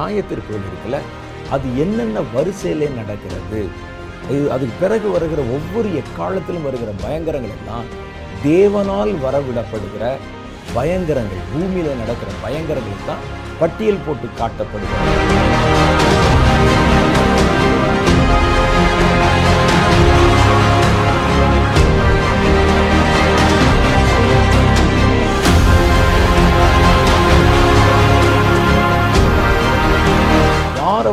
தேவனுடைய நியாய தீர்ப்புகள் இருக்குல்ல அது என்னென்ன வரிசையிலே நடக்கிறது? இது அதுக்கு பிறகு வருகிற ஒவ்வொரு எக்காலத்திலும் வருகிற பயங்கரங்கள் எல்லாம் தேவனால் வரவிடப்படுகிற பயங்கரங்கள் பூமியில் நடக்கிற பயங்கரங்கள் தான் பட்டியல் போட்டு காட்டப்படுகிறது.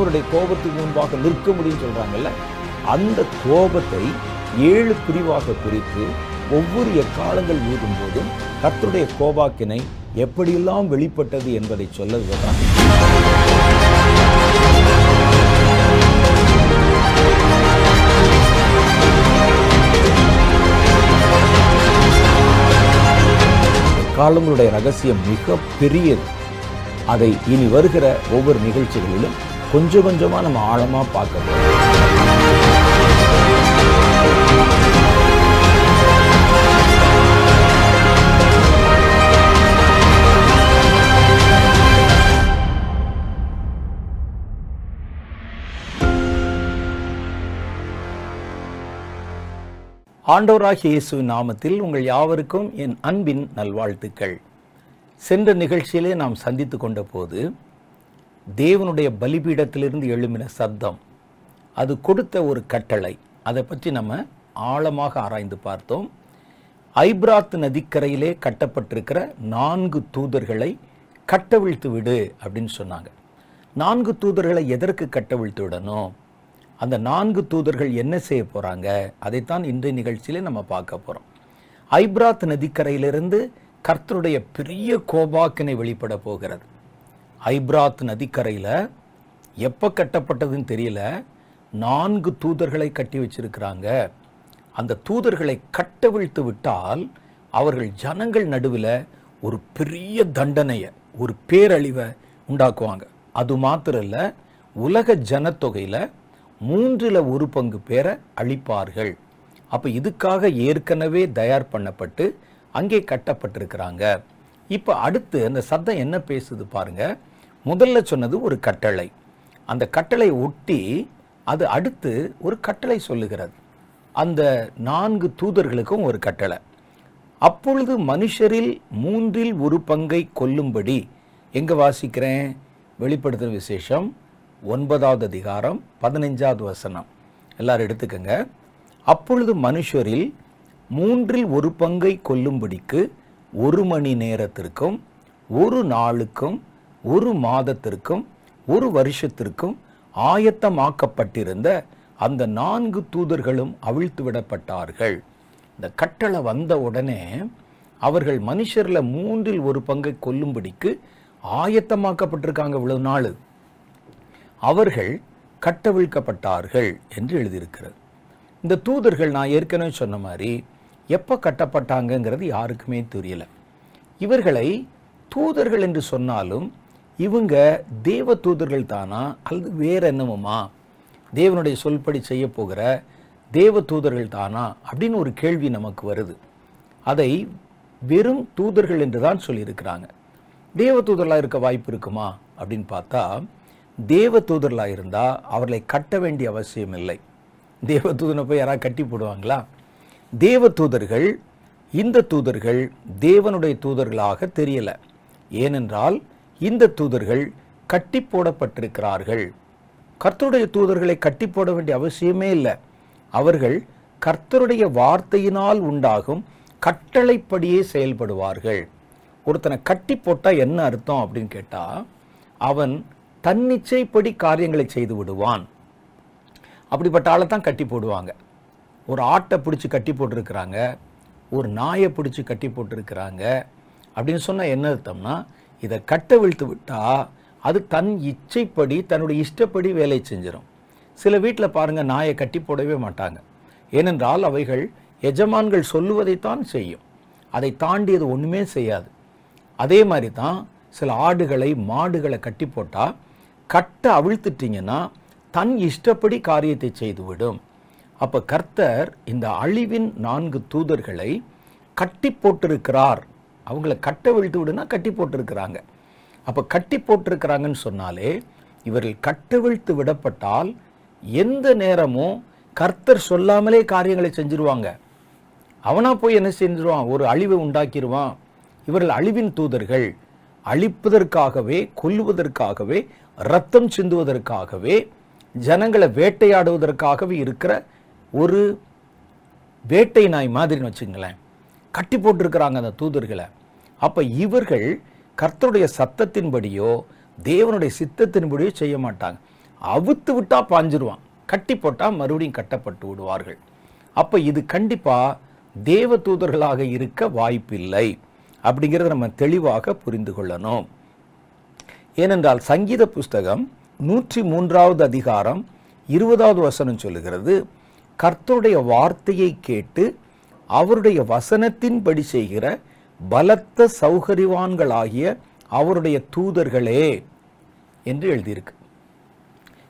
ஆண்டவருடைய கோபத்துக்கு முன்பாக நிற்க முடியும்னு சொல்கிறாங்கல்ல அந்த கோபத்தை ஏழு பிரிவாக பிரித்து ஒவ்வொரு எக்காலங்கள் ஊதும் போதும் கர்த்தருடைய கோபாக்கினை எப்படியெல்லாம் வெளிப்பட்டது என்பதை சொல்லதுதான். காலங்களுடைய ரகசியம் மிக பெரியது அதை இனி வருகிற ஒவ்வொரு நிகழ்ச்சிகளிலும் கொஞ்சம் கொஞ்சமாக நம்ம ஆழமாக பார்க்க ஆண்டோராக இயேசு நாமத்தில் உங்கள் யாவருக்கும் என் அன்பின் நல்வாழ்த்துக்கள். சென்ற நிகழ்ச்சியிலே நாம் சந்தித்து கொண்ட போது தேவனுடைய பலிபீடத்திலிருந்து எழும்பின சத்தம் அது கொடுத்த ஒரு கட்டளை. அதை பற்றி நம்ம ஆழமாக ஆராய்ந்து பார்த்தோம். ஐப்ராத் நதிக்கரையிலே கட்டப்பட்டிருக்கிற நான்கு தூதர்களை கட்டவிழ்த்து விடு அப்படின்னு சொன்னாங்க. நான்கு தூதர்களை எதற்கு கட்டவிழ்த்து விடணும்? அந்த நான்கு தூதர்கள் என்ன செய்ய போகிறாங்க அதைத்தான் இன்றைய நிகழ்ச்சியிலே நம்ம பார்க்க போகிறோம் ஐப்ராத் நதிக்கரையிலிருந்து கர்த்தருடைய பெரிய கோபாக்கினை வெளிப்பட போகிறது. ஐப்ராத் நதிக்கரையில் எப்போ கட்டப்பட்டதுன்னு தெரியல. நான்கு தூதர்களை கட்டி வச்சிருக்கிறாங்க. அந்த தூதர்களை கட்டவிழ்த்து விட்டால் அவர்கள் ஜனங்கள் நடுவில் ஒரு பெரிய தண்டனையை ஒரு பேரழிவை உண்டாக்குவாங்க. அது மாத்திரம் இல்லை உலக ஜனத்தொகையில் மூன்றில் ஒரு பங்கு பேரை அழிப்பார்கள். அப்போ இதுக்காக ஏற்கனவே தயார் பண்ணப்பட்டு அங்கே கட்டப்பட்டிருக்கிறாங்க. இப்போ அடுத்து அந்த சத்தம் என்ன பேசுது பாருங்க. முதல்ல சொன்னது ஒரு கட்டளை. அந்த கட்டளை ஒட்டி அது அடுத்து ஒரு கட்டளை சொல்லுகிறது. அந்த நான்கு தூதர்களுக்கும் ஒரு கட்டளை. அப்பொழுது மனுஷரில் மூன்றில் ஒரு பங்கை கொல்லும்படி எங்கே வாசிக்கிறேன்? வெளிப்படுத்துகிற விசேஷம் ஒன்பதாவது அதிகாரம் பதினைஞ்சாவது வசனம். எல்லாரும் எடுத்துக்கங்க. அப்பொழுது மனுஷரில் மூன்றில் ஒரு பங்கை கொல்லும்படிக்கு ஒரு மணி நேரத்திற்கும் ஒரு நாளுக்கும் ஒரு மாதத்திற்கும் ஒரு வருஷத்திற்கும் ஆயத்தமாக்கப்பட்டிருந்த அந்த நான்கு தூதர்களும் அவிழ்த்து விடப்பட்டார்கள். இந்த கட்டளை வந்த உடனே அவர்கள் மனுஷரில் மூன்றில் ஒரு பங்கை கொல்லும்படிக்கு ஆயத்தமாக்கப்பட்டிருக்காங்க இவ்வளவு நாள். அவர்கள் கட்டவிழ்க்கப்பட்டார்கள் என்று எழுதியிருக்கிறது. இந்த தூதர்கள் நான் ஏற்கனவே சொன்ன மாதிரி எப்போ கட்டப்பட்டாங்கங்கிறது யாருக்குமே தெரியல. இவர்களை தூதர்கள் என்று சொன்னாலும் இவங்க தேவ தூதர்கள் தானா அல்லது வேற என்னமுமா தேவனுடைய சொல்படி செய்ய போகிற தேவ தூதர்கள் தானா? அப்படின்னு ஒரு கேள்வி நமக்கு வருது. அதை வெறும் தூதர்கள் என்று தான் சொல்லியிருக்கிறாங்க. தேவ தூதர்களாக இருக்க வாய்ப்பு இருக்குமா? அப்படின்னு பார்த்தா தேவ தூதர்களாக இருந்தால் அவர்களை கட்ட வேண்டிய அவசியம் இல்லை. தேவ தூதனை போய் யாராவது கட்டி போடுவாங்களா? தேவ தூதர்கள் இந்த தூதர்கள் தேவனுடைய தூதர்களாக தெரியல. ஏனென்றால் இந்த தூதர்கள் கட்டி போடப்பட்டிருக்கிறார்கள். கர்த்தருடைய தூதர்களை கட்டி போட வேண்டிய அவசியமே இல்லை. அவர்கள் கர்த்தருடைய வார்த்தையினால் உண்டாகும் கட்டளைப்படியே செயல்படுவார்கள். ஒருத்தனை கட்டி போட்டால் என்ன அர்த்தம் அப்படின்னு கேட்டால் அவன் தன்னிச்சைப்படி காரியங்களை செய்து விடுவான். அப்படிப்பட்ட ஆளை தான் கட்டி போடுவாங்க. ஒரு ஆட்டை பிடிச்சி கட்டி போட்டிருக்கிறாங்க ஒரு நாயை பிடிச்சி கட்டி போட்டிருக்கிறாங்க அப்படின்னு சொன்னால் என்ன அர்த்தம்னா இதை கட்ட விழ்த்து விட்டால் அது தன் இச்சைப்படி தன்னுடைய இஷ்டப்படி வேலை செஞ்சிடும் சில வீட்டில் பாருங்கள் நாயை கட்டி போடவே மாட்டாங்க. ஏனென்றால் அவைகள் எஜமான்கள் சொல்லுவதைத்தான் செய்யும். அதை தாண்டி அது ஒன்றுமே செய்யாது. அதே மாதிரி தான் சில ஆடுகளை மாடுகளை கட்டி போட்டால் கட்ட அவிழ்த்துட்டிங்கன்னா தன் இஷ்டப்படி காரியத்தை செய்துவிடும். அப்போ கர்த்தர் இந்த அழிவின் நான்கு தூதர்களை கட்டி போட்டிருக்கிறார். அவங்கள கட்ட விழுத்து விடுனா கட்டி போட்டிருக்கிறாங்க. அப்போ கட்டி போட்டிருக்கிறாங்கன்னு சொன்னாலே இவர்கள் கட்டவிழ்த்து விடப்பட்டால் எந்த நேரமும் கர்த்தர் சொல்லாமலே காரியங்களை செஞ்சிருவாங்க. அவனா போய் என்ன செஞ்சிருவான்? ஒரு அழிவை உண்டாக்கிடுவான் இவர்கள் அழிவின் தூதர்கள். அழிப்பதற்காகவே கொல்லுவதற்காகவே ரத்தம் சிந்துவதற்காகவே ஜனங்களை வேட்டையாடுவதற்காகவே இருக்கிற ஒரு வேட்டை நாய் மாதிரின்னு வச்சுங்களேன் கட்டி போட்டிருக்கிறாங்க அந்த தூதர்களை. அப்போ இவர்கள் கர்த்தருடைய சத்தத்தின்படியோ தேவனுடைய சித்தத்தின்படியோ செய்ய மாட்டாங்க. அவுத்து விட்டால் பாஞ்சிருவான். கட்டி போட்டால் மறுபடியும் கட்டப்பட்டு விடுவார்கள். அப்போ இது கண்டிப்பாக தேவ தூதர்களாக இருக்க வாய்ப்பில்லை. அப்படிங்கிறத நம்ம தெளிவாக புரிந்து கொள்ளணும். ஏனென்றால் சங்கீத புஸ்தகம் நூற்றி மூன்றாவது அதிகாரம் இருபதாவது வசனம் சொல்லுகிறது கர்த்தருடைய வார்த்தையை கேட்டு அவருடைய வசனத்தின்படி செய்கிற பலத்த சௌகரியவான்களாகிய அவருடைய தூதர்களே என்று எழுதியிருக்கு.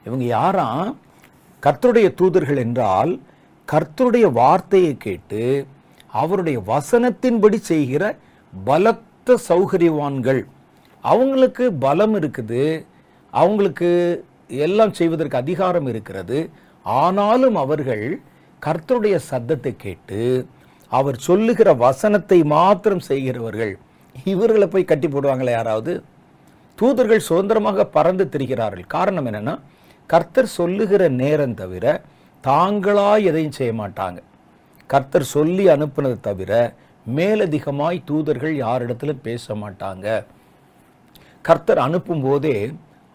இவங்க யாரா? கர்த்தருடைய தூதர்கள் என்றால் கர்த்தருடைய வார்த்தையை கேட்டு அவருடைய வசனத்தின்படி செய்கிற பலத்த சௌகரியவான்கள். அவங்களுக்கு பலம் இருக்குது. அவங்களுக்கு எல்லாம் செய்வதற்கு அதிகாரம் இருக்கிறது. ஆனாலும் அவர்கள் கர்த்தருடைய சத்தத்தை கேட்டு அவர் சொல்லுகிற வசனத்தை மாத்திரம் செய்கிறவர்கள். இவர்களை போய் கட்டி போடுவாங்களே யாராவது? தூதர்கள் சுதந்திரமாக பறந்து திரிகிறார்கள். காரணம் என்னென்னா கர்த்தர் சொல்லுகிற நேரம் தவிர தாங்களா எதையும் செய்ய மாட்டாங்க. கர்த்தர் சொல்லி அனுப்புனது தவிர மேலதிகமாய் தூதர்கள் யாரிடத்திலும் பேச மாட்டாங்க. கர்த்தர் அனுப்பும் போதே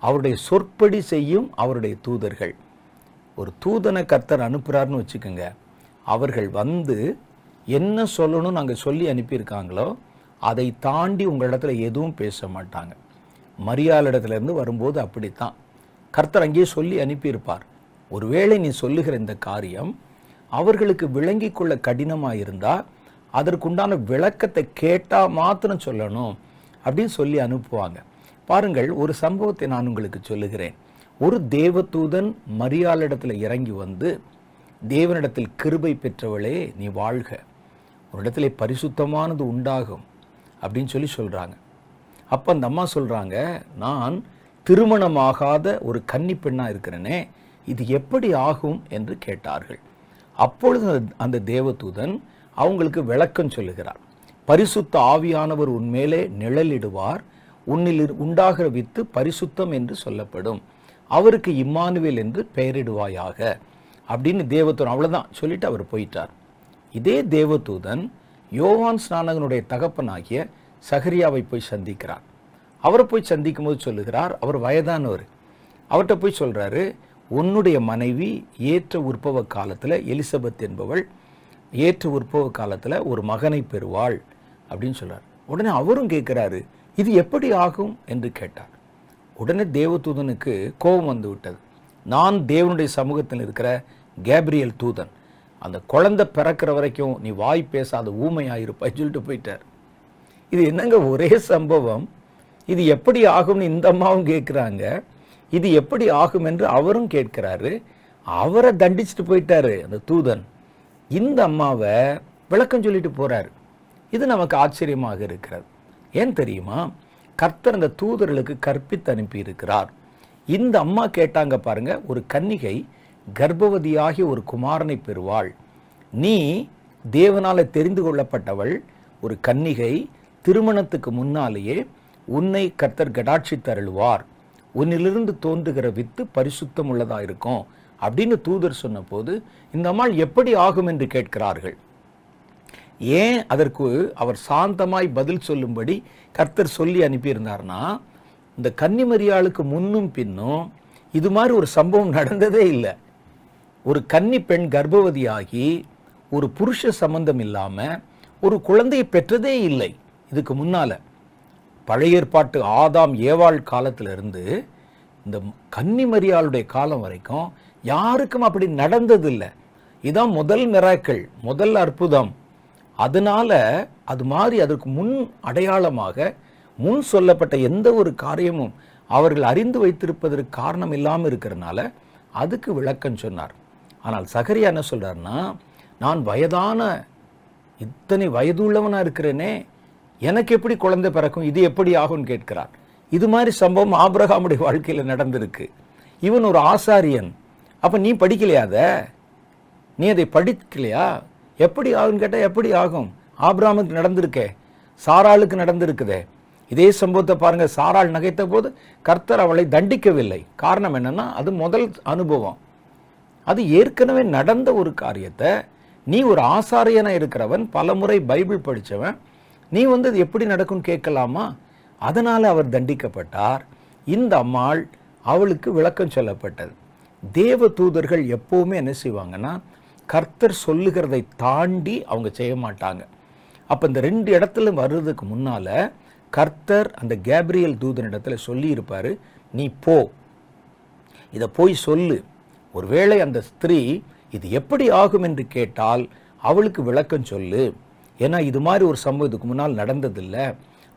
அவருடைய சொற்படி செய்யும் அவருடைய தூதர்கள். ஒரு தூதனை கர்த்தர் அனுப்புகிறார்னு வச்சுக்கோங்க. அவர்கள் வந்து என்ன சொல்லணும்னு நாங்கள் சொல்லி அனுப்பியிருக்காங்களோ அதை தாண்டி உங்களிடத்துல எதுவும் பேச மாட்டாங்க. மரியாளிடத்துல இருந்து வரும்போது அப்படித்தான். கர்த்தர் அங்கேயே சொல்லி அனுப்பியிருப்பார். ஒருவேளை நீ சொல்லுகிற இந்த காரியம் அவர்களுக்கு விளங்கி கொள்ள கடினமாக இருந்தால் அதற்குண்டான விளக்கத்தை கேட்டால் மாத்திரம் சொல்லணும் அப்படின்னு சொல்லி அனுப்புவாங்க. பாருங்கள் ஒரு சம்பவத்தை நான் உங்களுக்கு சொல்லுகிறேன். ஒரு தேவதூதன் மரியாளிடத்தில் இறங்கி வந்து தேவனிடத்தில் கிருபை பெற்றவளே நீ வாழ்க. உன்னிடத்திலே பரிசுத்தமானது உண்டாகும் அப்படின்னு சொல்லி சொல்கிறாங்க அப்போ அந்த அம்மா சொல்கிறாங்க நான் திருமணமாகாத ஒரு கன்னி பெண்ணாக இருக்கிறேனே இது எப்படி ஆகும் என்று கேட்டார்கள். அப்பொழுது அந்த- அந்த தேவதூதன் அவங்களுக்கு விளக்கம் சொல்லுகிறார். பரிசுத்த ஆவியானவர் உன்மேலே நிழலிடுவார் உன்னில் உண்டாகிற வித்து பரிசுத்தம் என்று சொல்லப்படும். அவருக்கு இம்மானுவேல் என்று பெயரிடுவாயாக அப்படின்னு தேவதூதன் அவ்வளோதான் சொல்லிட்டு அவர் போயிட்டார். இதே தேவதூதன் யோவான் ஸ்நானகனுடைய தகப்பனாகிய சஹரியாவை போய் சந்திக்கிறார். அவரை போய் சந்திக்கும் போது சொல்லுகிறார் அவர் வயதானவர். அவர்கிட்ட போய் சொல்கிறாரு உன்னுடைய மனைவி ஏற்ற உற்பவ காலத்தில் எலிசபெத் என்பவள் ஏற்ற உற்பவ காலத்தில் ஒரு மகனை பெறுவாள் அப்படின்னு சொல்கிறார் உடனே அவரும் கேட்குறாரு இது எப்படி ஆகும்? என்று கேட்டார். உடனே தேவதூதனுக்கு கோபம் வந்து விட்டது. நான் தேவனுடைய சமூகத்தில் இருக்கிற கேப்ரியல் தூதன். அந்த குழந்தை பிறக்கிற வரைக்கும் நீ வாய் பேசாத ஊமையாயிருப்பாய் சொல்லிட்டு போயிட்டார். இது என்னங்க ஒரே சம்பவம்? இது எப்படி ஆகும்னு இந்த அம்மாவும் கேட்குறாங்க. இது எப்படி ஆகும் என்று அவரும் கேட்கிறாரு. அவரை தண்டிச்சுட்டு போயிட்டாரு அந்த தூதன். இந்த அம்மாவை விளக்கம் சொல்லிட்டு போறாரு. இது நமக்கு ஆச்சரியமாக இருக்கிறது. ஏன் தெரியுமா? கர்த்தர் அந்த தூதர்களுக்கு கற்பித்து அனுப்பி இருக்கிறார் இந்த அம்மா கேட்டாங்க பாருங்க ஒரு கன்னிகை கர்ப்பவதியாகி ஒரு குமாரனை பெறுவாள். நீ தேவனால் தெரிந்து கொள்ளப்பட்டவள் ஒரு கன்னிகை திருமணத்துக்கு முன்னாலேயே உன்னை கர்த்தர் கடாட்சி தருளுவார் உன்னிலிருந்து தோன்றுகிற வித்து பரிசுத்தம் உள்ளதாக இருக்கும் அப்படின்னு தூதர் சொன்னபோது இந்த அம்மாள் எப்படி ஆகும் என்று கேட்கிறார்கள். ஏன் அதற்கு அவர் சாந்தமாய் பதில் சொல்லும்படி கர்த்தர் சொல்லி அனுப்பியிருந்தார்னா இந்த கன்னிமரியாளுக்கு முன்னும் பின்னும் இது மாதிரி ஒரு சம்பவம் நடந்ததே இல்லை. ஒரு கன்னி பெண் கர்ப்பவதியாகி ஒரு புருஷ சம்பந்தம் இல்லாமல் ஒரு குழந்தையை பெற்றதே இல்லை இதுக்கு முன்னால. பழைய ஏற்பாட்டு ஆதாம் ஏவாள் காலத்திலிருந்து இந்த கன்னிமரியாளுடைய காலம் வரைக்கும் யாருக்கும் அப்படி நடந்ததில்லை. இதுதான் முதல் மிராக்கள் முதல் அற்புதம். அதனால் அது மாதிரி அதற்கு முன் அடையாளமாக முன் சொல்லப்பட்ட எந்த ஒரு காரியமும் அவர்கள் அறிந்து வைத்திருப்பதற்கு காரணம் இல்லாமல் இருக்கிறனால அதுக்கு விளக்கம் சொன்னார். ஆனால் சகரியா என்ன சொல்கிறார்னா நான் வயதான இத்தனை வயதுள்ளவனாக இருக்கிறேனே எனக்கு எப்படி குழந்தை பிறக்கும் இது எப்படி ஆகும்னு கேட்கிறார். இது மாதிரி சம்பவம் ஆப்ரஹாமுடைய வாழ்க்கையில் நடந்திருக்கு. இவன் ஒரு ஆசாரியன். அப்போ நீ படிக்கலையா அதை? நீ அதை படிக்கலையா? எப்படி ஆகும்னு கேட்டால் எப்படி ஆகும்? ஆப்ராமுக்கு நடந்திருக்கே. சாராளுக்கு நடந்திருக்குதே. இதே சம்பவத்தை பாருங்க. சாராள் நகைத்த போது கர்த்தர் அவளை தண்டிக்கவில்லை. காரணம் என்னன்னா அது முதல் அனுபவம். அது ஏற்கனவே நடந்த ஒரு காரியத்தை நீ ஒரு ஆசாரியனாக இருக்கிறவன் பலமுறை பைபிள் படிச்சவன் நீ வந்து இது எப்படி நடக்கும்னு கேட்கலாமா? அதனால அவர் தண்டிக்கப்பட்டார். இந்த அம்மாள் அவளுக்கு விளக்கம் சொல்லப்பட்டது. தேவ தூதர்கள் எப்போவுமே என்ன செய்வாங்கன்னா கர்த்தர் சொல்லுகிறதை தாண்டி அவங்க செய்ய மாட்டாங்க. அப்போ இந்த ரெண்டு இடத்துல வர்றதுக்கு முன்னால் கர்த்தர் அந்த கேப்ரியல் தூதனிடத்துல சொல்லி சொல்லியிருப்பார் நீ போ. இதை போய் சொல்லு. ஒருவேளை அந்த ஸ்திரீ இது எப்படி ஆகும் என்று கேட்டால் அவளுக்கு விளக்கம் சொல்லு. ஏன்னா இது மாதிரி ஒரு சம்பவம் இதுக்கு முன்னால் நடந்ததில்லை.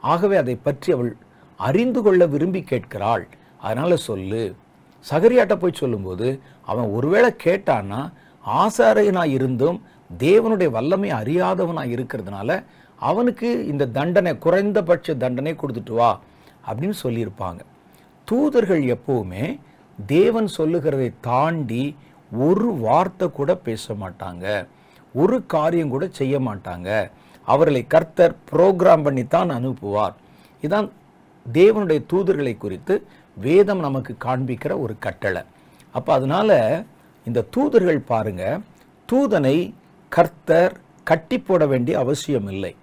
ஆகவே அதை பற்றி அவள் அறிந்து கொள்ள விரும்பி கேட்கிறாள். அதனால் சொல்லு. சகரியாட்ட போய் சொல்லும்போது அவன் ஒருவேளை கேட்டான்னா ஆசாரியனாக இருந்தும் தேவனுடைய வல்லமை அறியாதவனாக இருக்கிறதுனால அவனுக்கு இந்த தண்டனை குறைந்தபட்ச தண்டனை கொடுத்துட்டு வா அப்படின்னு சொல்லியிருப்பாங்க. தூதர்கள் எப்போவுமே தேவன் சொல்லுகிறதை தாண்டி ஒரு வார்த்தை கூட பேச மாட்டாங்க. ஒரு காரியம் கூட செய்ய மாட்டாங்க. அவர்களை கர்த்தர் ப்ரோக்ராம் பண்ணித்தான் அனுப்புவார். இதான் தேவனுடைய தூதர்களை குறித்து வேதம் நமக்கு காண்பிக்கிற ஒரு கட்டளை. அப்போ அதனால இந்த தூதர்கள் பாருங்க தூதனை கர்த்தர் கட்டி போட வேண்டிய அவசியம் இல்லை.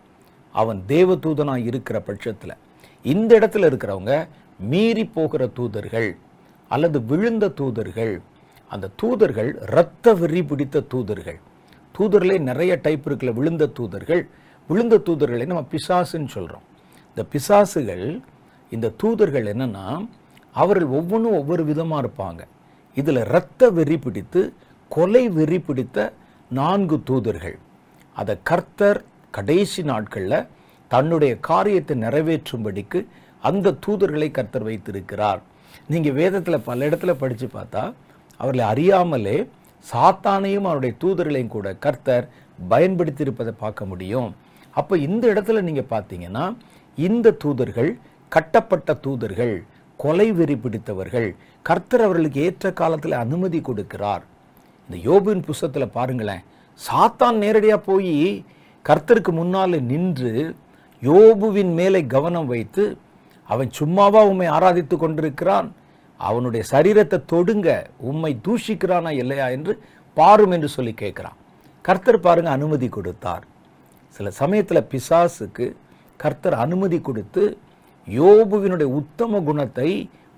அவன் தேவ தூதனாக இருக்கிற பட்சத்தில். இந்த இடத்துல இருக்கிறவங்க மீறி போகிற தூதர்கள் அல்லது விழுந்த தூதர்கள் அந்த தூதர்கள் இரத்த வெறி பிடித்த தூதர்கள். தூதர்களே நிறைய டைப் இருக்குல்ல விழுந்த தூதர்கள். விழுந்த தூதர்களை நம்ம பிசாசுன்னு சொல்கிறோம் இந்த பிசாசுகள் இந்த தூதர்கள் என்னென்னா அவர்கள் ஒவ்வொன்றும் ஒவ்வொரு விதமாக இருப்பாங்க. இதில் இரத்த வெறி பிடித்து கொலை வெறி பிடித்த நான்கு தூதர்கள். அதை கர்த்தர் கடைசி நாட்களில் தன்னுடைய காரியத்தை நிறைவேற்றும்படிக்கு அந்த தூதர்களை கர்த்தர் வைத்திருக்கிறார். நீங்கள் வேதத்தில் பல இடத்துல படித்து பார்த்தா அவர்களை அறியாமலே சாத்தானையும் அவருடைய தூதர்களையும் கூட கர்த்தர் பயன்படுத்தியிருப்பதை பார்க்க முடியும். அப்போ இந்த இடத்துல நீங்கள் பார்த்தீங்கன்னா இந்த தூதர்கள் கட்டப்பட்ட தூதர்கள். கொலை வெறி பிடித்தவர்கள் கர்த்தர் அவர்களுக்கு ஏற்ற காலத்தில் அனுமதி கொடுக்கிறார். இந்த யோபுவின் புஸ்தத்தில் பாருங்களேன் சாத்தான் நேரடியாக போய் கர்த்தருக்கு முன்னால் நின்று யோபுவின் மேலே கவனம் வைத்து அவன் சும்மாவா உம்மை ஆராதித்து கொண்டிருக்கிறான் அவனுடைய சரீரத்தை தொடுங்க உம்மை தூஷிக்கிறானா இல்லையா என்று பாரும் என்று சொல்லி கேட்கிறான். கர்த்தர் பாருங்க அனுமதி கொடுத்தார். சில சமயத்தில் பிசாசுக்கு கர்த்தர் அனுமதி கொடுத்து யோபுவினுடைய உத்தம குணத்தை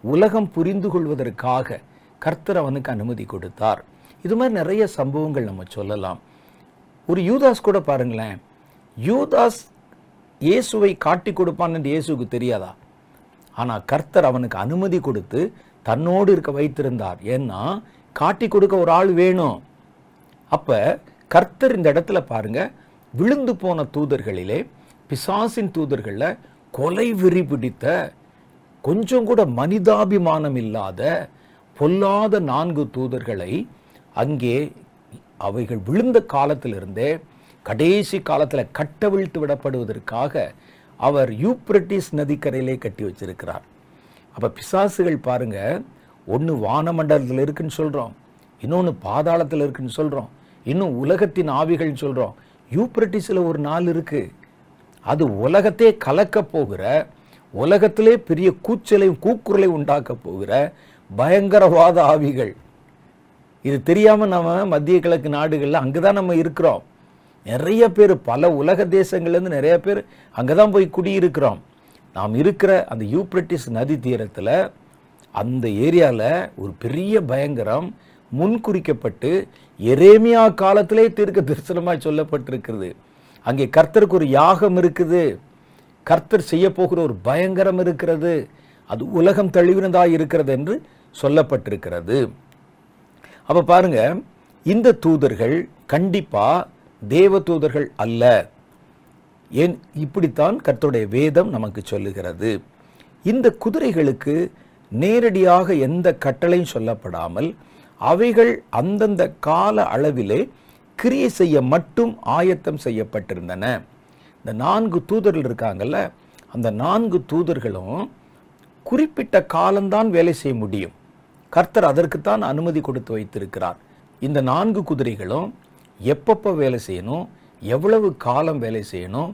உலகம் புரிந்து கொள்வதற்காக கர்த்தர் அவனுக்கு அனுமதி கொடுத்தார். இது மாதிரி நிறைய சம்பவங்கள் நம்ம சொல்லலாம். ஒரு யூதாஸ் கூட பாருங்களேன். யூதாஸ் இயேசுவை காட்டி கொடுப்பான் என்று இயேசுக்கு தெரியாதா? ஆனால் கர்த்தர் அவனுக்கு அனுமதி கொடுத்து தன்னோடு இருக்க வைத்திருந்தார். ஏன்னா காட்டி கொடுக்க ஒரு ஆள் வேணும். அப்போ கர்த்தர் இந்த இடத்துல பாருங்க விழுந்து போன தூதர்களிலே பிசாசின் தூதர்களில் கொலை வெறி பிடித்த கொஞ்சம் கூட மனிதாபிமானம் இல்லாத பொல்லாத நான்கு தூதர்களை அங்கே அவைகள் விழுந்த காலத்திலிருந்தே கடைசி காலத்தில் கட்டவிழ்த்து விடப்படுவதற்காக அவர் யூப்ரட்டிஸ் நதிக்கரையிலே கட்டி வச்சிருக்கிறார். அப்போ பிசாசுகள் பாருங்க ஒன்று வானமண்டலத்தில் இருக்குன்னு சொல்கிறோம் இன்னொன்று பாதாளத்தில் இருக்குன்னு சொல்கிறோம் இன்னும் உலகத்தின் ஆவிகள்னு சொல்கிறோம் யூப்ரட்டிஸில் ஒரு நாள் இருக்குது அது உலகத்தே கலக்கப் போகிற உலகத்திலே பெரிய கூச்சலையும் கூக்குரலை உண்டாக்க போகிற பயங்கரவாத ஆவிகள். இது தெரியாமல் நம்ம மத்திய கிழக்கு நாடுகளில் அங்கே தான் நம்ம இருக்கிறோம். நிறைய பேர் பல உலக தேசங்கள்லேருந்து நிறைய பேர் அங்கதான் போய் குடியிருக்கிறோம். நாம் இருக்கிற அந்த யூப்ரட்டிஸ் நதி தீரத்தில் அந்த ஏரியாவில் ஒரு பெரிய பயங்கரம் முன்குறிக்கப்பட்டு எரேமியா காலத்திலே தீர்க்க தரிசனமாக சொல்லப்பட்டிருக்கிறது. அங்கே கர்த்தருக்கு ஒரு யாகம் இருக்குது. கர்த்தர் செய்ய போகிற ஒரு பயங்கரம் இருக்கிறது. அது உலகம் தழுவினதாக இருக்கிறது என்று சொல்லப்பட்டிருக்கிறது. அப்போ பாருங்க இந்த தூதர்கள் கண்டிப்பா தேவ தூதர்கள் அல்ல. ஏன்? இப்படித்தான் கர்த்தருடைய வேதம் நமக்கு சொல்லுகிறது. இந்த குதிரைகளுக்கு நேரடியாக எந்த கட்டளையும் சொல்லப்படாமல் அவைகள் அந்தந்த கால அளவிலே கிரியை செய்ய மட்டும் ஆயத்தம் செய்யப்பட்டிருந்தன. இந்த நான்கு தூதர்கள் இருக்காங்கல்ல அந்த நான்கு தூதர்களும் குறிப்பிட்ட காலம்தான் வேலை செய்ய முடியும். கர்த்தர் அதற்குத்தான் அனுமதி கொடுத்து வைத்திருக்கிறார். இந்த நான்கு குதிரைகளும் எப்பப்போ வேலை செய்யணும் எவ்வளவு காலம் வேலை செய்யணும்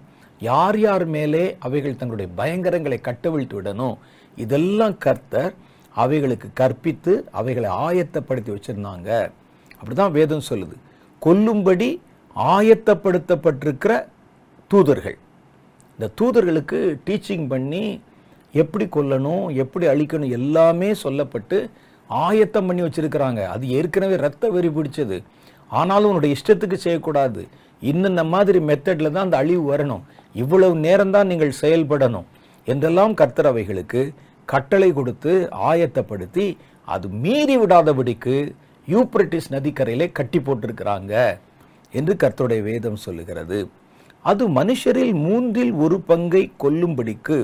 யார் யார் மேலே அவைகள் தங்களுடைய பயங்கரங்களை கட்டவிழ்த்து விடணும் இதெல்லாம் கர்த்தர் அவைகளுக்கு கற்பித்து அவைகளை ஆயத்தப்படுத்தி வச்சிருந்தாங்க. அப்படிதான் வேதம் சொல்லுது. கொல்லும்படி ஆயத்தப்படுத்தப்பட்டிருக்கிற தூதர்கள். இந்த தூதர்களுக்கு டீச்சிங் பண்ணி எப்படி கொல்லணும் எப்படி அழிக்கணும் எல்லாமே சொல்லப்பட்டு ஆயத்தம் பண்ணி வச்சிருக்கிறாங்க. அது ஏற்கனவே ரத்த வெறி பிடிச்சது. ஆனாலும் உன்னுடைய இஷ்டத்துக்கு செய்யக்கூடாது. இந்த மாதிரி மெத்தடில் தான் அந்த அழிவு வரணும். இவ்வளவு நேரம்தான் நீங்கள் செயல்படணும் என்றெல்லாம் கர்த்தரவைகளுக்கு கட்டளை கொடுத்து ஆயத்தப்படுத்தி அது மீறி விடாதபடிக்கு யூப்ரட்டிஸ் நதிக்கரையிலே கட்டி போட்டிருக்கிறாங்க என்று கர்த்தருடைய வேதம் சொல்லுகிறது. அது மனுஷரில் மூன்றில் ஒரு பங்கை கொல்லும்படிக்கு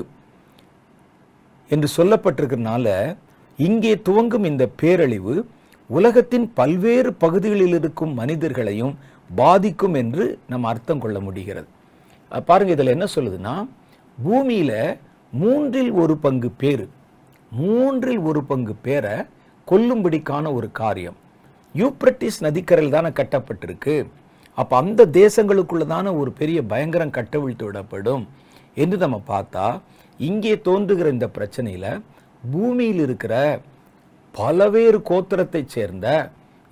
என்று சொல்லப்பட்டிருக்கிறனால இங்கே துவங்கும் இந்த பேரழிவு உலகத்தின் பல்வேறு பகுதிகளில் இருக்கும் மனிதர்களையும் பாதிக்கும் என்று நம்ம அர்த்தம் கொள்ள முடிகிறது. பாருங்க இதில் என்ன சொல்லுதுன்னா பூமியில் மூன்றில் ஒரு பங்கு பேர் மூன்றில் ஒரு பங்கு பேரை கொல்லும்படிக்கான ஒரு காரியம். யூப்ரட்டிஸ் நதிக்கரையில் தானே கட்டப்பட்டிருக்கு. அப்போ அந்த தேசங்களுக்குள்ள தானே ஒரு பெரிய பயங்கரம் கட்டவிழ்த்து விடப்படும் என்று நம்ம பார்த்தா இங்கே தோன்றுகிற இந்த பிரச்சனையில் பூமியில் இருக்கிற பலவேறு கோத்திரத்தைச் சேர்ந்த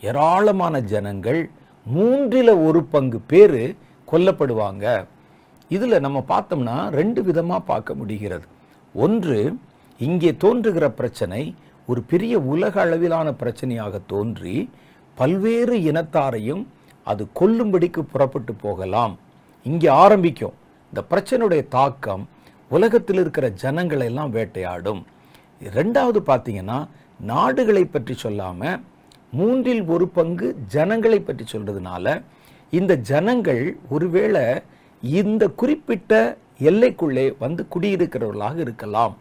ஏராளமான ஜனங்கள் மூன்றில் ஒரு பங்கு பேர் கொல்லப்படுவாங்க. இதில் நம்ம பார்த்தோம்னா ரெண்டு விதமாக பார்க்க முடிகிறது. ஒன்று இங்கே தோன்றுகிற பிரச்சனை ஒரு பெரிய உலக அளவிலான பிரச்சனையாக தோன்றி பல்வேறு இனத்தாரையும் அது கொல்லும்படிக்கு புறப்பட்டு போகலாம். இங்கே ஆரம்பிக்கும். இந்த பிரச்சனையுடைய தாக்கம் உலகத்தில் இருக்கிற ஜனங்களை எல்லாம் வேட்டையாடும். ரெண்டாவது பார்த்தீங்கன்னா நாடுகளை பற்றி சொல்லாமல் மூன்றில் ஒரு பங்கு ஜனங்களை பற்றி சொல்கிறதுனால இந்த ஜனங்கள் ஒருவேளை இந்த குறிப்பிட்ட எல்லைக்குள்ளே வந்து குடியிருக்கிறவர்களாக இருக்கலாம்.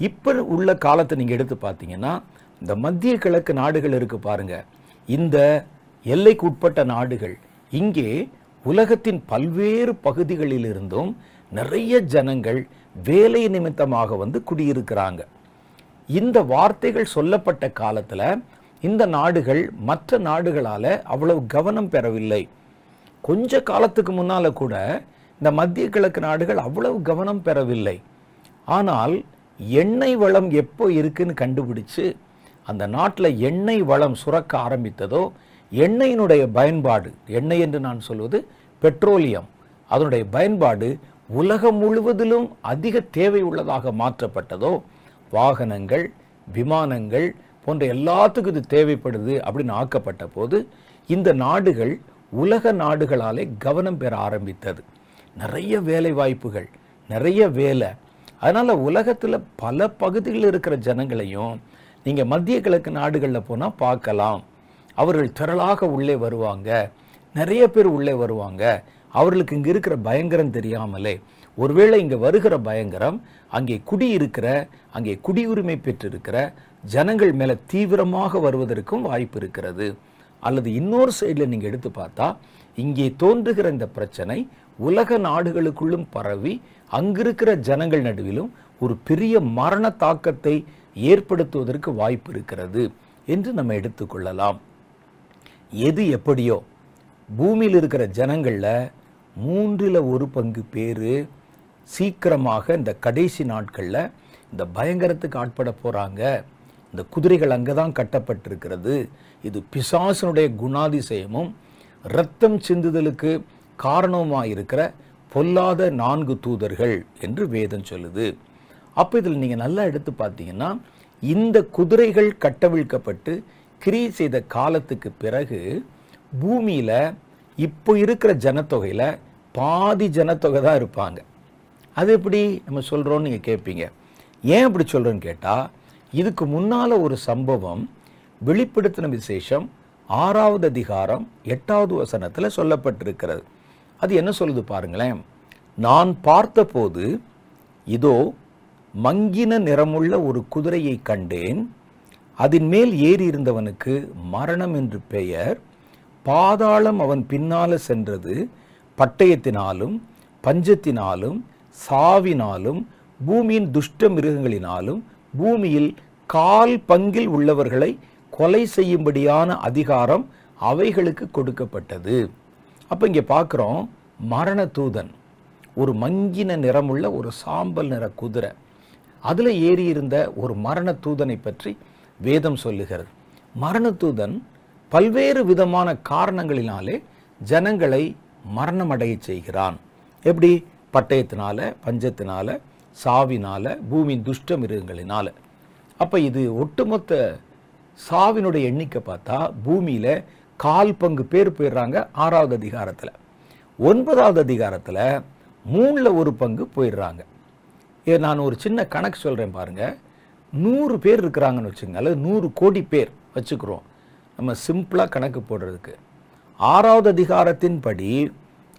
இப்போ உள்ள காலத்தை நீங்கள் எடுத்து பார்த்தீங்கன்னா இந்த மத்திய கிழக்கு நாடுகள் இருக்குது பாருங்கள் இந்த எல்லைக்குட்பட்ட நாடுகள் இங்கே உலகத்தின் பல்வேறு பகுதிகளிலிருந்தும் நிறைய ஜனங்கள் வேலை நிமித்தமாக வந்து குடியிருக்கிறாங்க. இந்த வார்த்தைகள் சொல்லப்பட்ட காலத்தில் இந்த நாடுகள் மற்ற நாடுகளால் அவ்வளவு கவனம் பெறவில்லை. கொஞ்ச காலத்துக்கு முன்னால் கூட இந்த மத்திய கிழக்கு நாடுகள் அவ்வளவு கவனம் பெறவில்லை. ஆனால் எண்ணெய் வளம் எப்போ இருக்குன்னு கண்டுபிடிச்சு அந்த நாட்டில் எண்ணெய் வளம் சுரக்க ஆரம்பித்ததோ எண்ணெயினுடைய பயன்பாடு எண்ணெய் என்று நான் சொல்வது பெட்ரோலியம். அதனுடைய பயன்பாடு உலகம் முழுவதிலும் அதிக தேவை உள்ளதாக மாற்றப்பட்டதோ வாகனங்கள் விமானங்கள் போன்ற எல்லாத்துக்கும் இது தேவைப்படுது அப்படின்னு ஆக்கப்பட்ட போது இந்த நாடுகள் உலக நாடுகளாலே கவனம் பெற ஆரம்பித்தது. நிறைய வேலை வாய்ப்புகள் நிறைய வேலை. அதனால் உலகத்தில் பல பகுதிகளில் இருக்கிற ஜனங்களையும் நீங்கள் மத்திய கிழக்கு நாடுகளில் போனால் பார்க்கலாம். அவர்கள் திரளாக உள்ளே வருவாங்க. நிறைய பேர் உள்ளே வருவாங்க. அவர்களுக்கு இங்கே இருக்கிற பயங்கரம் தெரியாமலே. ஒருவேளை இங்கே வருகிற பயங்கரம் அங்கே குடியிருக்கிற அங்கே குடியுரிமை பெற்றிருக்கிற ஜனங்கள் மேலே தீவிரமாக வருவதற்கும் வாய்ப்பு இருக்கிறது. அல்லது இன்னொரு சைடில் நீங்கள் எடுத்து பார்த்தா இங்கே தோன்றுகிற இந்த பிரச்சனை உலக நாடுகளுக்குள்ளும் பரவி அங்கிருக்கிற ஜனங்கள் நடுவிலும் ஒரு பெரிய மரண தாக்கத்தை ஏற்படுத்துவதற்கு வாய்ப்பு இருக்கிறது என்று நம்ம எடுத்துக்கொள்ளலாம் எது எப்படியோ பூமியில் இருக்கிற ஜனங்களில் மூன்றில் ஒரு பங்கு பேர் சீக்கிரமாக இந்த கடைசி நாட்களில் இந்த பயங்கரத்துக்கு ஆட்பட போகிறாங்க இந்த குதிரைகள் அங்கே தான் கட்டப்பட்டிருக்கிறது. இது பிசாசனுடைய குணாதிசயமும் இரத்தம் சிந்துதலுக்கு காரணமாக இருக்கிற பொல்லாத நான்கு தூதர்கள் என்று வேதம் சொல்லுது. அப்போ இதில் நீங்கள் நல்லா எடுத்து பார்த்தீங்கன்னா இந்த குதிரைகள் கட்டவிழ்க்கப்பட்டு கிரி செய்த காலத்துக்கு பிறகு பூமியில் இப்போ இருக்கிற ஜனத்தொகையில் பாதி ஜனத்தொகை தான் இருப்பாங்க. அது எப்படி நம்ம சொல்கிறோன்னு நீங்கள் கேட்பீங்க ஏன் அப்படி சொல்கிறோன்னு கேட்டால் இதுக்கு முன்னால் ஒரு சம்பவம் வெளிப்படுத்தின விசேஷம் ஆறாவது அதிகாரம் எட்டாவது வசனத்தில் சொல்லப்பட்டிருக்கிறது. அது என்ன சொல்லுது பாருங்களேன். நான் பார்த்தபோது இதோ மங்கின நிறமுள்ள ஒரு குதிரையை கண்டேன். அதன் மேல் ஏறி இருந்தவனுக்கு மரணம் என்று பெயர். பாதாளம் அவன் பின்னால சென்றது. பட்டயத்தினாலும் பஞ்சத்தினாலும் சாவினாலும் பூமியின் துஷ்ட மிருகங்களினாலும் பூமியில் கால் பங்கில் உள்ளவர்களை கொலை செய்யும்படியான அதிகாரம் அவைகளுக்கு கொடுக்கப்பட்டது. அப்போ இங்கே பார்க்குறோம் மரண தூதன். ஒரு மங்கின நிறமுள்ள ஒரு சாம்பல் நிற குதிரை. அதில் ஏறி இருந்த ஒரு மரண தூதனை பற்றி வேதம் சொல்லுகிறது. மரண தூதன் பல்வேறு விதமான காரணங்களினாலே ஜனங்களை மரணமடைய செய்கிறான். எப்படி? பட்டயத்தினால பஞ்சத்தினால சாவினால பூமியின் துஷ்ட மிருகங்களினால அப்போ இது ஒட்டுமொத்த சாவினுடைய எண்ணிக்கை பார்த்தா பூமியில் கால் பங்கு பேர் போயிடுறாங்க ஆறாவது அதிகாரத்தில். ஒன்பதாவது அதிகாரத்தில் மூணில் ஒரு பங்கு போயிடுறாங்க. ஏ நான் ஒரு சின்ன கணக்கு சொல்கிறேன் பாருங்க. நூறு பேர் இருக்கிறாங்கன்னு வச்சுங்க அல்லது நூறு கோடி பேர் வச்சுக்கிறோம். நம்ம சிம்பிளாக கணக்கு போடுறதுக்கு. ஆறாவது அதிகாரத்தின்படி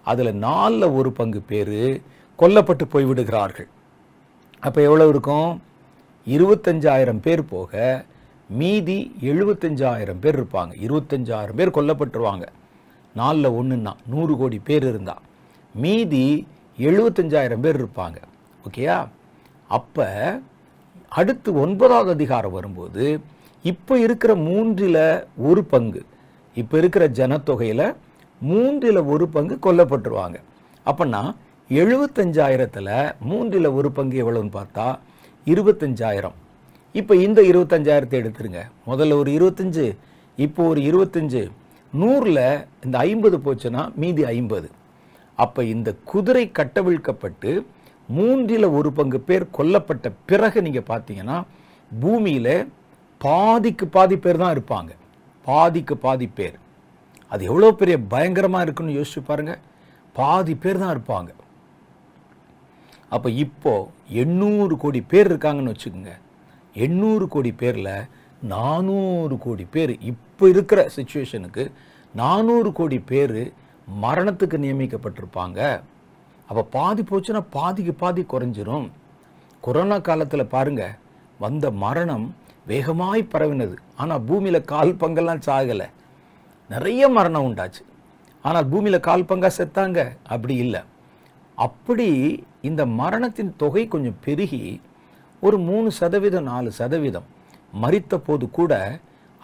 அதில் நாலில் ஒரு பங்கு பேர் கொல்லப்பட்டு போய் விடுகிறார்கள். எவ்வளோ எவ்வளவு இருக்கும்? இருபத்தஞ்சாயிரம் பேர் போக மீதி எழுபத்தஞ்சாயிரம் பேர் இருப்பாங்க. இருபத்தஞ்சாயிரம் பேர் கொல்லப்பட்டுருவாங்க. நாலில் ஒன்றுன்னா நூறு கோடி பேர் இருந்தால் மீதி எழுபத்தஞ்சாயிரம் பேர் இருப்பாங்க. ஓகேயா அப்போ அடுத்து ஒன்பதாவது அதிகாரம் வரும்போது இப்போ இருக்கிற மூன்றில் ஒரு பங்கு இப்போ இருக்கிற ஜனத்தொகையில் மூன்றில் ஒரு பங்கு கொல்லப்பட்டுருவாங்க. அப்போனா எழுபத்தஞ்சாயிரத்தில் மூன்றில் ஒரு பங்கு எவ்வளோன்னு பார்த்தா இருபத்தஞ்சாயிரம். இப்போ இந்த இருபத்தஞ்சாயிரத்தை எடுத்துருங்க. முதல்ல ஒரு இருபத்தஞ்சு இப்போ ஒரு இருபத்தஞ்சு. நூறில் இந்த ஐம்பது போச்சுன்னா மீதி ஐம்பது. அப்போ இந்த குதிரை கட்டவிழ்க்கப்பட்டு மூன்றில் ஒரு பங்கு பேர் கொல்லப்பட்ட பிறகு நீங்கள் பார்த்தீங்கன்னா பூமியில் பாதிக்கு பாதி பேர் தான் இருப்பாங்க. பாதிக்கு பாதி பேர். அது எவ்வளோ பெரிய பயங்கரமாக இருக்குன்னு யோசிச்சு பாருங்க. பாதி பேர் தான் இருப்பாங்க. அப்போ இப்போ எண்ணூறு கோடி பேர் இருக்காங்கன்னு வச்சுக்கோங்க. எண்ணூறு கோடி பேரில் நானூறு கோடி பேர் இப்போ இருக்கிற சுச்சுவேஷனுக்கு நானூறு கோடி பேர் மரணத்துக்கு நியமிக்கப்பட்டிருப்பாங்க. அப்போ பாதி போச்சுன்னா பாதிக்கு பாதி குறைஞ்சிரும். கொரோனா காலத்தில் பாருங்க வந்த மரணம் வேகமாய் பரவினது. ஆனால் பூமியில் கால் பங்கெல்லாம் சாகலை. நிறைய மரணம் உண்டாச்சு. ஆனால் பூமியில் கால் பங்காக செத்தாங்க? அப்படி இல்லை. அப்படி இந்த மரணத்தின் தொகை கொஞ்சம் பெருகி ஒரு மூணு சதவீதம் நாலு சதவீதம் மறித்த போது கூட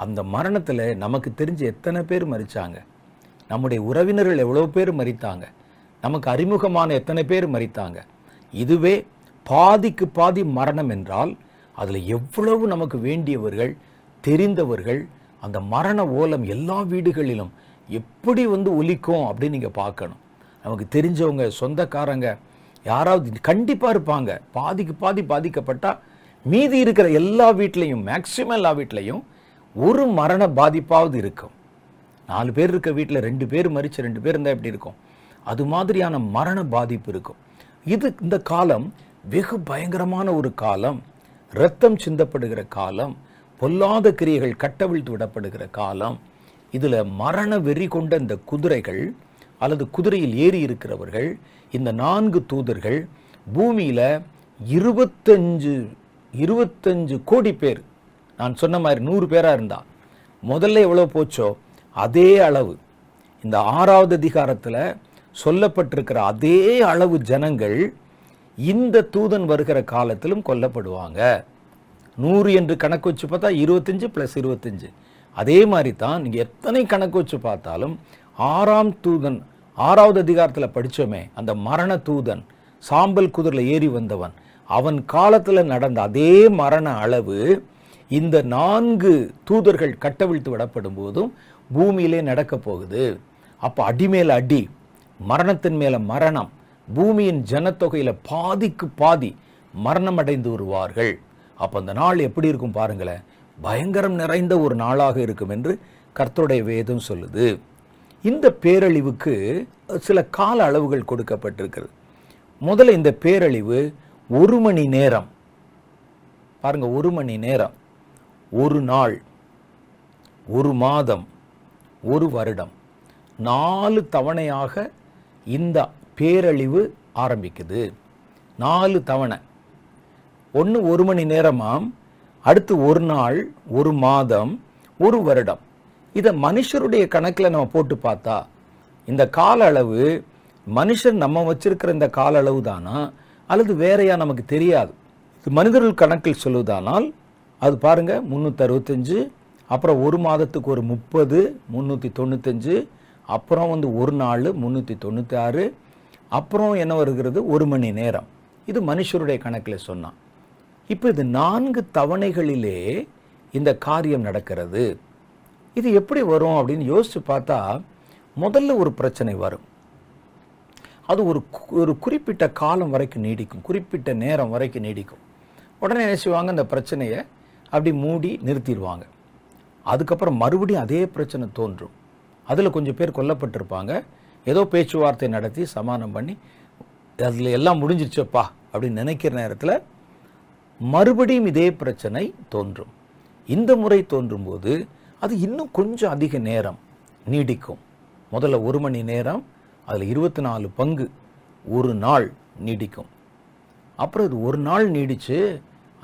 அந்த மரணத்தில் நமக்கு தெரிஞ்ச எத்தனை பேர் மறித்தாங்க நம்முடைய உறவினர்கள் எவ்வளோ பேர் மறித்தாங்க நமக்கு அறிமுகமான எத்தனை பேர் மறித்தாங்க? இதுவே பாதிக்கு பாதி மரணம் என்றால் அதில் எவ்வளவு நமக்கு வேண்டியவர்கள் தெரிந்தவர்கள் அந்த மரண ஓலம் எல்லா வீடுகளிலும் எப்படி வந்து ஒலிக்கும் அப்படின்னு நீங்கள் பார்க்கணும். நமக்கு தெரிஞ்சவங்க சொந்தக்காரங்க யாராவது கண்டிப்பாக இருப்பாங்க. பாதிக்கு பாதி பாதிக்கப்பட்டால் மீதி இருக்கிற எல்லா வீட்லேயும் மேக்சிமம் எல்லா வீட்லேயும் ஒரு மரண பாதிப்பாவது இருக்கும். நாலு பேர் இருக்க வீட்டில் ரெண்டு பேர் மறித்து ரெண்டு பேர் இருந்தால் எப்படி இருக்கும்? அது மாதிரியான மரண பாதிப்பு இருக்கும். இது இந்த காலம் வெகு பயங்கரமான ஒரு காலம். இரத்தம் சிந்தப்படுகிற காலம். பொல்லாத கிரியைகள் கட்டவிழ்த்து விடப்படுகிற காலம். இதில் மரண வெறி கொண்ட இந்த குதிரைகள் அல்லது குதிரையில் ஏறி இருக்கிறவர்கள் இந்த நான்கு தூதர்கள் பூமியில் இருபத்தஞ்சு இருபத்தஞ்சு கோடி பேர். நான் சொன்ன மாதிரி நூறு பேராக இருந்தா. முதல்ல எவ்வளோ போச்சோ? அதே அளவு. இந்த ஆறாவது அதிகாரத்தில் சொல்லப்பட்டிருக்கிற அதே அளவு ஜனங்கள் இந்த தூதன் வருகிற காலத்திலும் கொல்லப்படுவாங்க. நூறு என்று கணக்கு வச்சு பார்த்தா இருபத்தஞ்சு ப்ளஸ் இருபத்தஞ்சு. அதே மாதிரி தான் நீங்கள் எத்தனை கணக்கு வச்சு பார்த்தாலும் ஆறாம் தூதன் ஆறாவது அதிகாரத்தில் படிச்சோமே அந்த மரண தூதன் சாம்பல் குதிரில் ஏறி வந்தவன் அவன் காலத்தில் நடந்த அதே மரண அளவு இந்த நான்கு தூதர்கள் கட்டவிழ்த்து விடப்படும் போதும் பூமியிலே நடக்க போகுது. அப்போ அடிமேல் அடி. மரணத்தின் மேல மரணம் பூமியின் ஜனத்தொகையில பாதிக்கு பாதி மரணம் அடைந்து வருவார்கள். அப்போ அந்த நாள் எப்படி இருக்கும் பாருங்களேன். பயங்கரம் நிறைந்த ஒரு நாளாக இருக்கும் என்று கர்த்தருடைய வேதம் சொல்லுது. இந்த பேரழிவுக்கு சில கால அளவுகள் கொடுக்கப்பட்டிருக்கிறது. முதல்ல இந்த பேரழிவு ஒரு மணி நேரம். பாருங்க ஒரு மணி நேரம். ஒரு நாள் ஒரு மாதம் ஒரு வருடம். நாலு தவணையாக இந்த பேரழிவு ஆரம்பிக்குது. நாலு தவணை. ஒன்று ஒரு மணி நேரமாம் அடுத்து ஒரு நாள் ஒரு மாதம் ஒரு வருடம். இதை மனுஷருடைய கணக்கில் நம்ம போட்டு பார்த்தா இந்த கால அளவு மனுஷன் நம்ம வச்சிருக்கிற இந்த கால அளவு தானா? அல்லது வேறையா நமக்கு தெரியாது? மனிதர்கள் கணக்கில் சொல்லுவதானால் அது பாருங்கள் முந்நூற்றி அறுபத்தஞ்சு அப்புறம் ஒரு மாதத்துக்கு ஒரு முப்பது முந்நூற்றி தொண்ணூத்தஞ்சு அப்புறம் வந்து ஒரு நாள் முந்நூற்றி தொண்ணூற்றி ஆறு அப்புறம் என்ன வருகிறது? ஒரு மணி நேரம். இது மனுஷருடைய கணக்கில் சொன்னான். இப்போ இது நான்கு தவணைகளிலே இந்த காரியம் நடக்கிறது. இது எப்படி வரும் அப்படின்னு யோசித்து பார்த்தா முதல்ல ஒரு பிரச்சனை வரும். அது ஒரு ஒரு குறிப்பிட்ட காலம் வரைக்கும் நீடிக்கும். குறிப்பிட்ட நேரம் வரைக்கும் நீடிக்கும். உடனே என்ன செய்வாங்க? அந்த பிரச்சனையை அப்படி மூடி நிறுத்திடுவாங்க. அதுக்கப்புறம் மறுபடியும் அதே பிரச்சனை தோன்றும். அதில் கொஞ்சம் பேர் கொல்லப்பட்டிருப்பாங்க. ஏதோ பேச்சுவார்த்தை நடத்தி சமாதானம் பண்ணி அதில் எல்லாம் முடிஞ்சிருச்சப்பா அப்படின்னு நினைக்கிற நேரத்தில் மறுபடியும் இதே பிரச்சனை தோன்றும். இந்த முறை தோன்றும்போது அது இன்னும் கொஞ்சம் அதிக நேரம் நீடிக்கும். முதல்ல ஒரு மணி நேரம் அதில் இருபத்தி நாலு பங்கு ஒரு நாள் நீடிக்கும். அப்புறம் இது ஒரு நாள் நீடித்து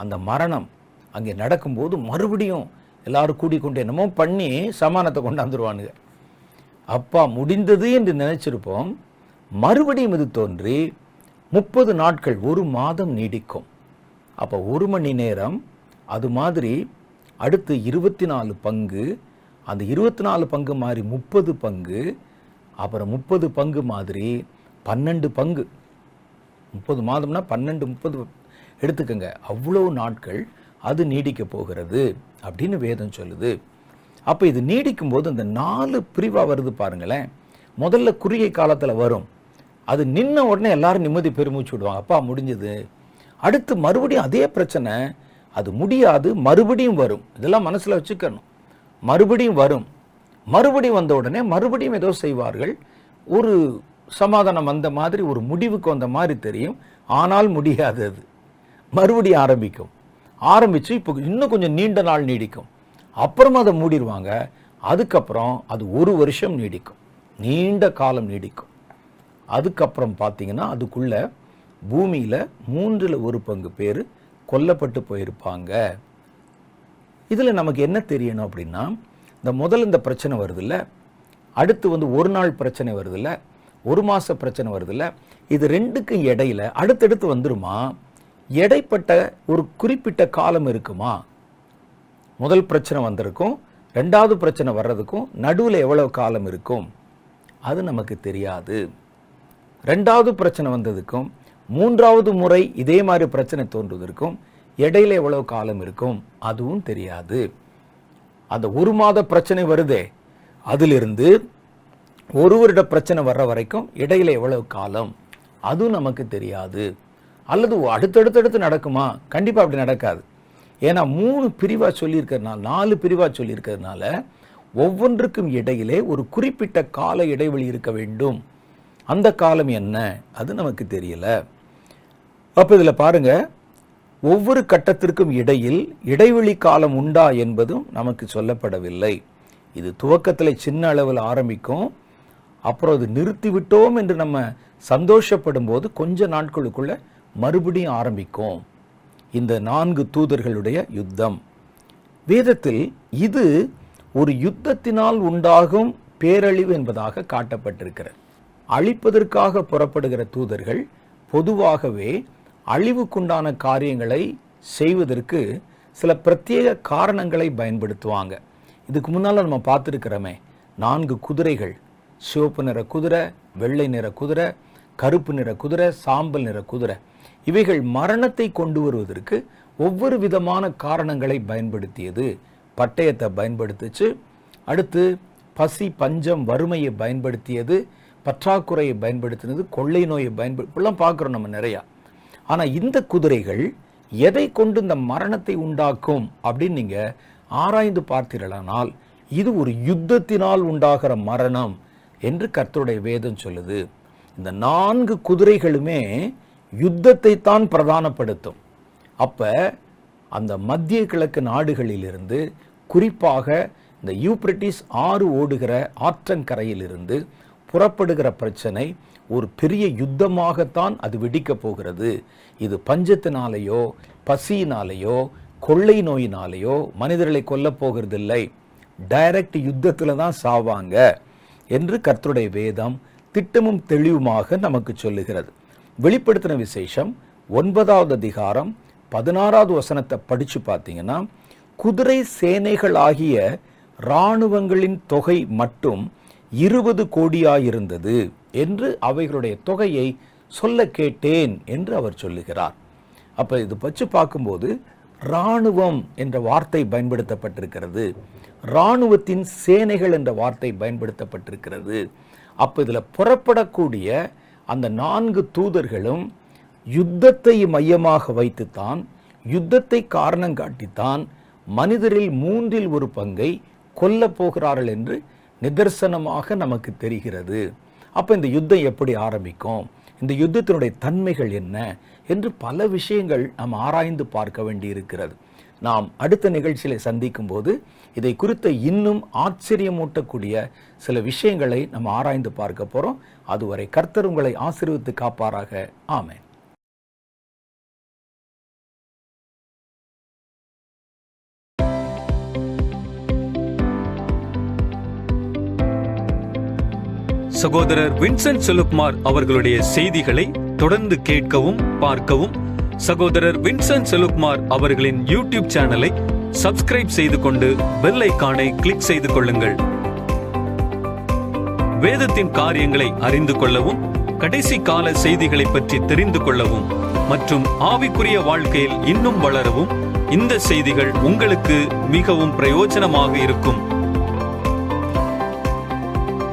அந்த மரணம் அங்கே நடக்கும்போது மறுபடியும் எல்லாரும் கூடிக்கொண்டு என்னமோ பண்ணி சமானத்தை கொண்டாந்துருவானுங்க. அப்பா முடிந்தது என்று நினைச்சிருப்போம் மறுபடியும் இது தோன்றி முப்பது நாட்கள் ஒரு மாதம் நீடிக்கும். அப்போ ஒரு மணி நேரம் அது மாதிரி அடுத்து இருபத்தி நாலு பங்கு அந்த இருபத்தி நாலு பங்கு மாதிரி முப்பது பங்கு அப்புறம் முப்பது பங்கு மாதிரி பன்னெண்டு பங்கு. முப்பது மாதம்னா பன்னெண்டு முப்பது எடுத்துக்கங்க. அவ்வளோ நாட்கள் அது நீடிக்க போகிறது அப்படின்னு வேதம் சொல்லுது. அப்போ இது நீடிக்கும் போது அந்த நாலு பிரிவாக வருது பாருங்களேன். முதல்ல குறுகிய காலத்தில் வரும். அது நின்ன உடனே எல்லாரும் நிம்மதி பெருமூச்சு விடுவாங்க. அப்பா முடிஞ்சது. அடுத்து மறுபடியும் அதே பிரச்சனை அது முடியாது மறுபடியும் வரும். இதெல்லாம் மனசில் வச்சுக்கணும். மறுபடியும் வரும். மறுபடியும் வந்த உடனே மறுபடியும் ஏதோ செய்வார்கள். ஒரு சமாதானம் வந்த மாதிரி ஒரு முடிவுக்கு வந்த மாதிரி தெரியும். ஆனால் முடியாது அது. மறுபடியும் ஆரம்பிக்கும். ஆரம்பித்து இப்போ இன்னும் கொஞ்சம் நீண்ட நாள் நீடிக்கும். அப்புறமா அதை மூடிடுவாங்க அதுக்கப்புறம் அது ஒரு வருஷம் நீடிக்கும். நீண்ட காலம் நீடிக்கும். அதுக்கப்புறம் பார்த்தீங்கன்னா அதுக்குள்ள பூமியில் மூன்றில் ஒரு பங்கு பேர் கொல்லப்பட்டு போயிருப்பாங்க. இதில் நமக்கு என்ன தெரியணும் அப்படின்னா இந்த முதல் இந்த பிரச்சனை வருதுல்ல. அடுத்து வந்து ஒரு நாள் பிரச்சனை வருதுல்ல. ஒரு மாத பிரச்சனை வருதுல்ல. இது ரெண்டுக்கும் இடையில அடுத்தடுத்து வந்துருமா? இடைப்பட்ட ஒரு குறிப்பிட்ட காலம் இருக்குமா? முதல் பிரச்சனை வந்திருக்கும். ரெண்டாவது பிரச்சனை வர்றதுக்கும் நடுவில் எவ்வளோ காலம் இருக்கும்? அது நமக்கு தெரியாது. ரெண்டாவது பிரச்சனை வந்ததுக்கும் மூன்றாவது முறை இதே மாதிரி பிரச்சனை தோன்றுவதற்கும் இடையில எவ்வளோ காலம் இருக்கும்? அதுவும் தெரியாது. அந்த ஒரு மாத பிரச்சனை வருதே. அதிலிருந்து ஒரு வருட பிரச்சனை வர்ற வரைக்கும் இடையில எவ்வளவு காலம்? அதுவும் நமக்கு தெரியாது. அல்லது அடுத்தடுத்தடுத்து நடக்குமா? கண்டிப்பாக அப்படி நடக்காது. ஏன்னா மூணு பிரிவாக சொல்லியிருக்கிறதுனால நாலு பிரிவாக சொல்லியிருக்கிறதுனால ஒவ்வொன்றுக்கும் இடையிலே ஒரு குறிப்பிட்ட கால இடைவெளி இருக்க வேண்டும். அந்த காலம் என்ன? அது நமக்கு தெரியல. அப்போ இதில் பாருங்க. ஒவ்வொரு கட்டத்திற்கும் இடையில் இடைவெளி காலம் உண்டா என்பதும் நமக்கு சொல்லப்படவில்லை. இது துவக்கத்தில் சின்ன அளவில் ஆரம்பிக்கும். அப்புறம் அது நிறுத்திவிட்டோம் என்று நம்ம சந்தோஷப்படும் போது கொஞ்ச நாட்களுக்குள்ள மறுபடியும் ஆரம்பிக்கும். இந்த நான்கு தூதர்களுடைய யுத்தம். வேதத்தில் இது ஒரு யுத்தத்தினால் உண்டாகும் பேரழிவு என்பதாக காட்டப்பட்டிருக்கிறது. அழிப்பதற்காக புறப்படுகிற தூதர்கள் பொதுவாகவே அழிவுக்குண்டான காரியங்களை செய்வதற்கு சில பிரத்யேக காரணங்களை பயன்படுத்துவாங்க. இதுக்கு முன்னால் நம்ம பார்த்துருக்கிறோமே நான்கு குதிரைகள். சிவப்பு நிற குதிரை வெள்ளை நிற குதிரை கருப்பு நிற குதிரை சாம்பல் நிற குதிரை. இவைகள் மரணத்தை கொண்டு வருவதற்கு ஒவ்வொரு விதமான காரணங்களை பயன்படுத்தியது. பட்டயத்தை பயன்படுத்துச்சு. அடுத்து பசி பஞ்சம் வறுமையை பயன்படுத்தியது. பற்றாக்குறையை பயன்படுத்தினது. கொள்ளை நோயை பயன்படு இப்படிலாம் பார்க்குறோம் நம்ம நிறையா. ஆனால் இந்த குதிரைகள் எதை கொண்டு இந்த மரணத்தை உண்டாக்கும் அப்படின்னு நீங்க ஆராய்ந்து பார்த்தீர்களானால் இது ஒரு யுத்தத்தினால் உண்டாகிற மரணம் என்று கர்த்தருடைய வேதம் சொல்லுது. இந்த நான்கு குதிரைகளுமே யுத்தத்தை தான் பிரதானப்படுத்தும். அப்போ அந்த மத்திய கிழக்கு நாடுகளிலிருந்து குறிப்பாக இந்த யூப்ரிட்டிஸ் ஆறு ஓடுகிற ஆற்றங்கரையிலிருந்து புறப்படுகிற பிரச்சனை ஒரு பெரிய யுத்தமாகத்தான் அது வெடிக்கப் போகிறது. இது பஞ்சத்தினாலேயோ பசியினாலேயோ கொள்ளை நோயினாலேயோ மனிதர்களை கொல்லப் போகிறதில்லை. டைரக்ட் யுத்தத்தில் தான் சாவாங்க என்று கர்த்தருடைய வேதம் திட்டமும் தெளிவுமாக நமக்கு சொல்லுகிறது. வெளிப்படுத்தின விசேஷம் ஒன்பதாவது அதிகாரம் பதினாறாவது வசனத்தை படித்து பார்த்தீங்கன்னா குதிரை சேனைகள் ஆகிய இராணுவங்களின் தொகை மட்டும் இருபது கோடியாயிருந்தது என்று அவைகளுடைய தொகையை சொல்ல கேட்டேன் என்று அவர் சொல்லுகிறார். அப்போ இது பற்றி பார்க்கும்போது இராணுவம் என்ற வார்த்தை பயன்படுத்தப்பட்டிருக்கிறது. இராணுவத்தின் சேனைகள் என்ற வார்த்தை பயன்படுத்தப்பட்டிருக்கிறது. அப்போ இதில் புறப்படக்கூடிய அந்த நான்கு தூதர்களும் யுத்தத்தை மையமாக வைத்துத்தான் யுத்தத்தை காரணம் காட்டித்தான் மனிதரில் மூன்றில் ஒரு பங்கை கொல்லப்போகிறார்கள் என்று நிதர்சனமாக நமக்கு தெரிகிறது. அப்போ இந்த யுத்தம் எப்படி ஆரம்பிக்கும்? இந்த யுத்தத்தினுடைய தன்மைகள் என்ன? என்று பல விஷயங்கள் நாம் ஆராய்ந்து பார்க்க வேண்டியிருக்கிறது. நாம் அடுத்த நிகழ்ச்சியில சந்திக்கும் போது இதை குறித்த இன்னும் ஆச்சரியமூட்டக்கூடிய சில விஷயங்களை நம்ம ஆராய்ந்து பார்க்க போகிறோம் அதுவரை கர்த்தர் உங்களை ஆசீர்வித்து காப்பாராக. ஆமென். சகோதரர் வின்சென்ட் செலுப்மார் அவர்களுடைய செய்திகளை தொடர்ந்து கேட்கவும் பார்க்கவும் சகோதரர் வின்சென்ட் செலுப்மார் அவர்களின் யூடியூப் சேனலை சப்ஸ்கிரைப் செய்து கொண்டு பெல் ஐகானை கிளிக் செய்து கொள்ளுங்கள். வேதத்தின் காரியங்களை அறிந்து கொள்ளவும் கடைசி கால செய்திகளை பற்றி தெரிந்து கொள்ளவும் மற்றும் ஆவிக்குரிய வாழ்க்கையில் இன்னும் வளரவும் இந்த செய்திகள் உங்களுக்கு மிகவும் பிரயோஜனமாக இருக்கும்.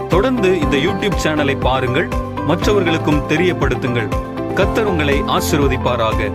தொடர்ந்து இந்த யூடியூப் சேனலை பாருங்கள் மற்றவர்களுக்கும் தெரியப்படுத்துங்கள். கத்தர் உங்களை ஆசிர்வதிப்பாராக.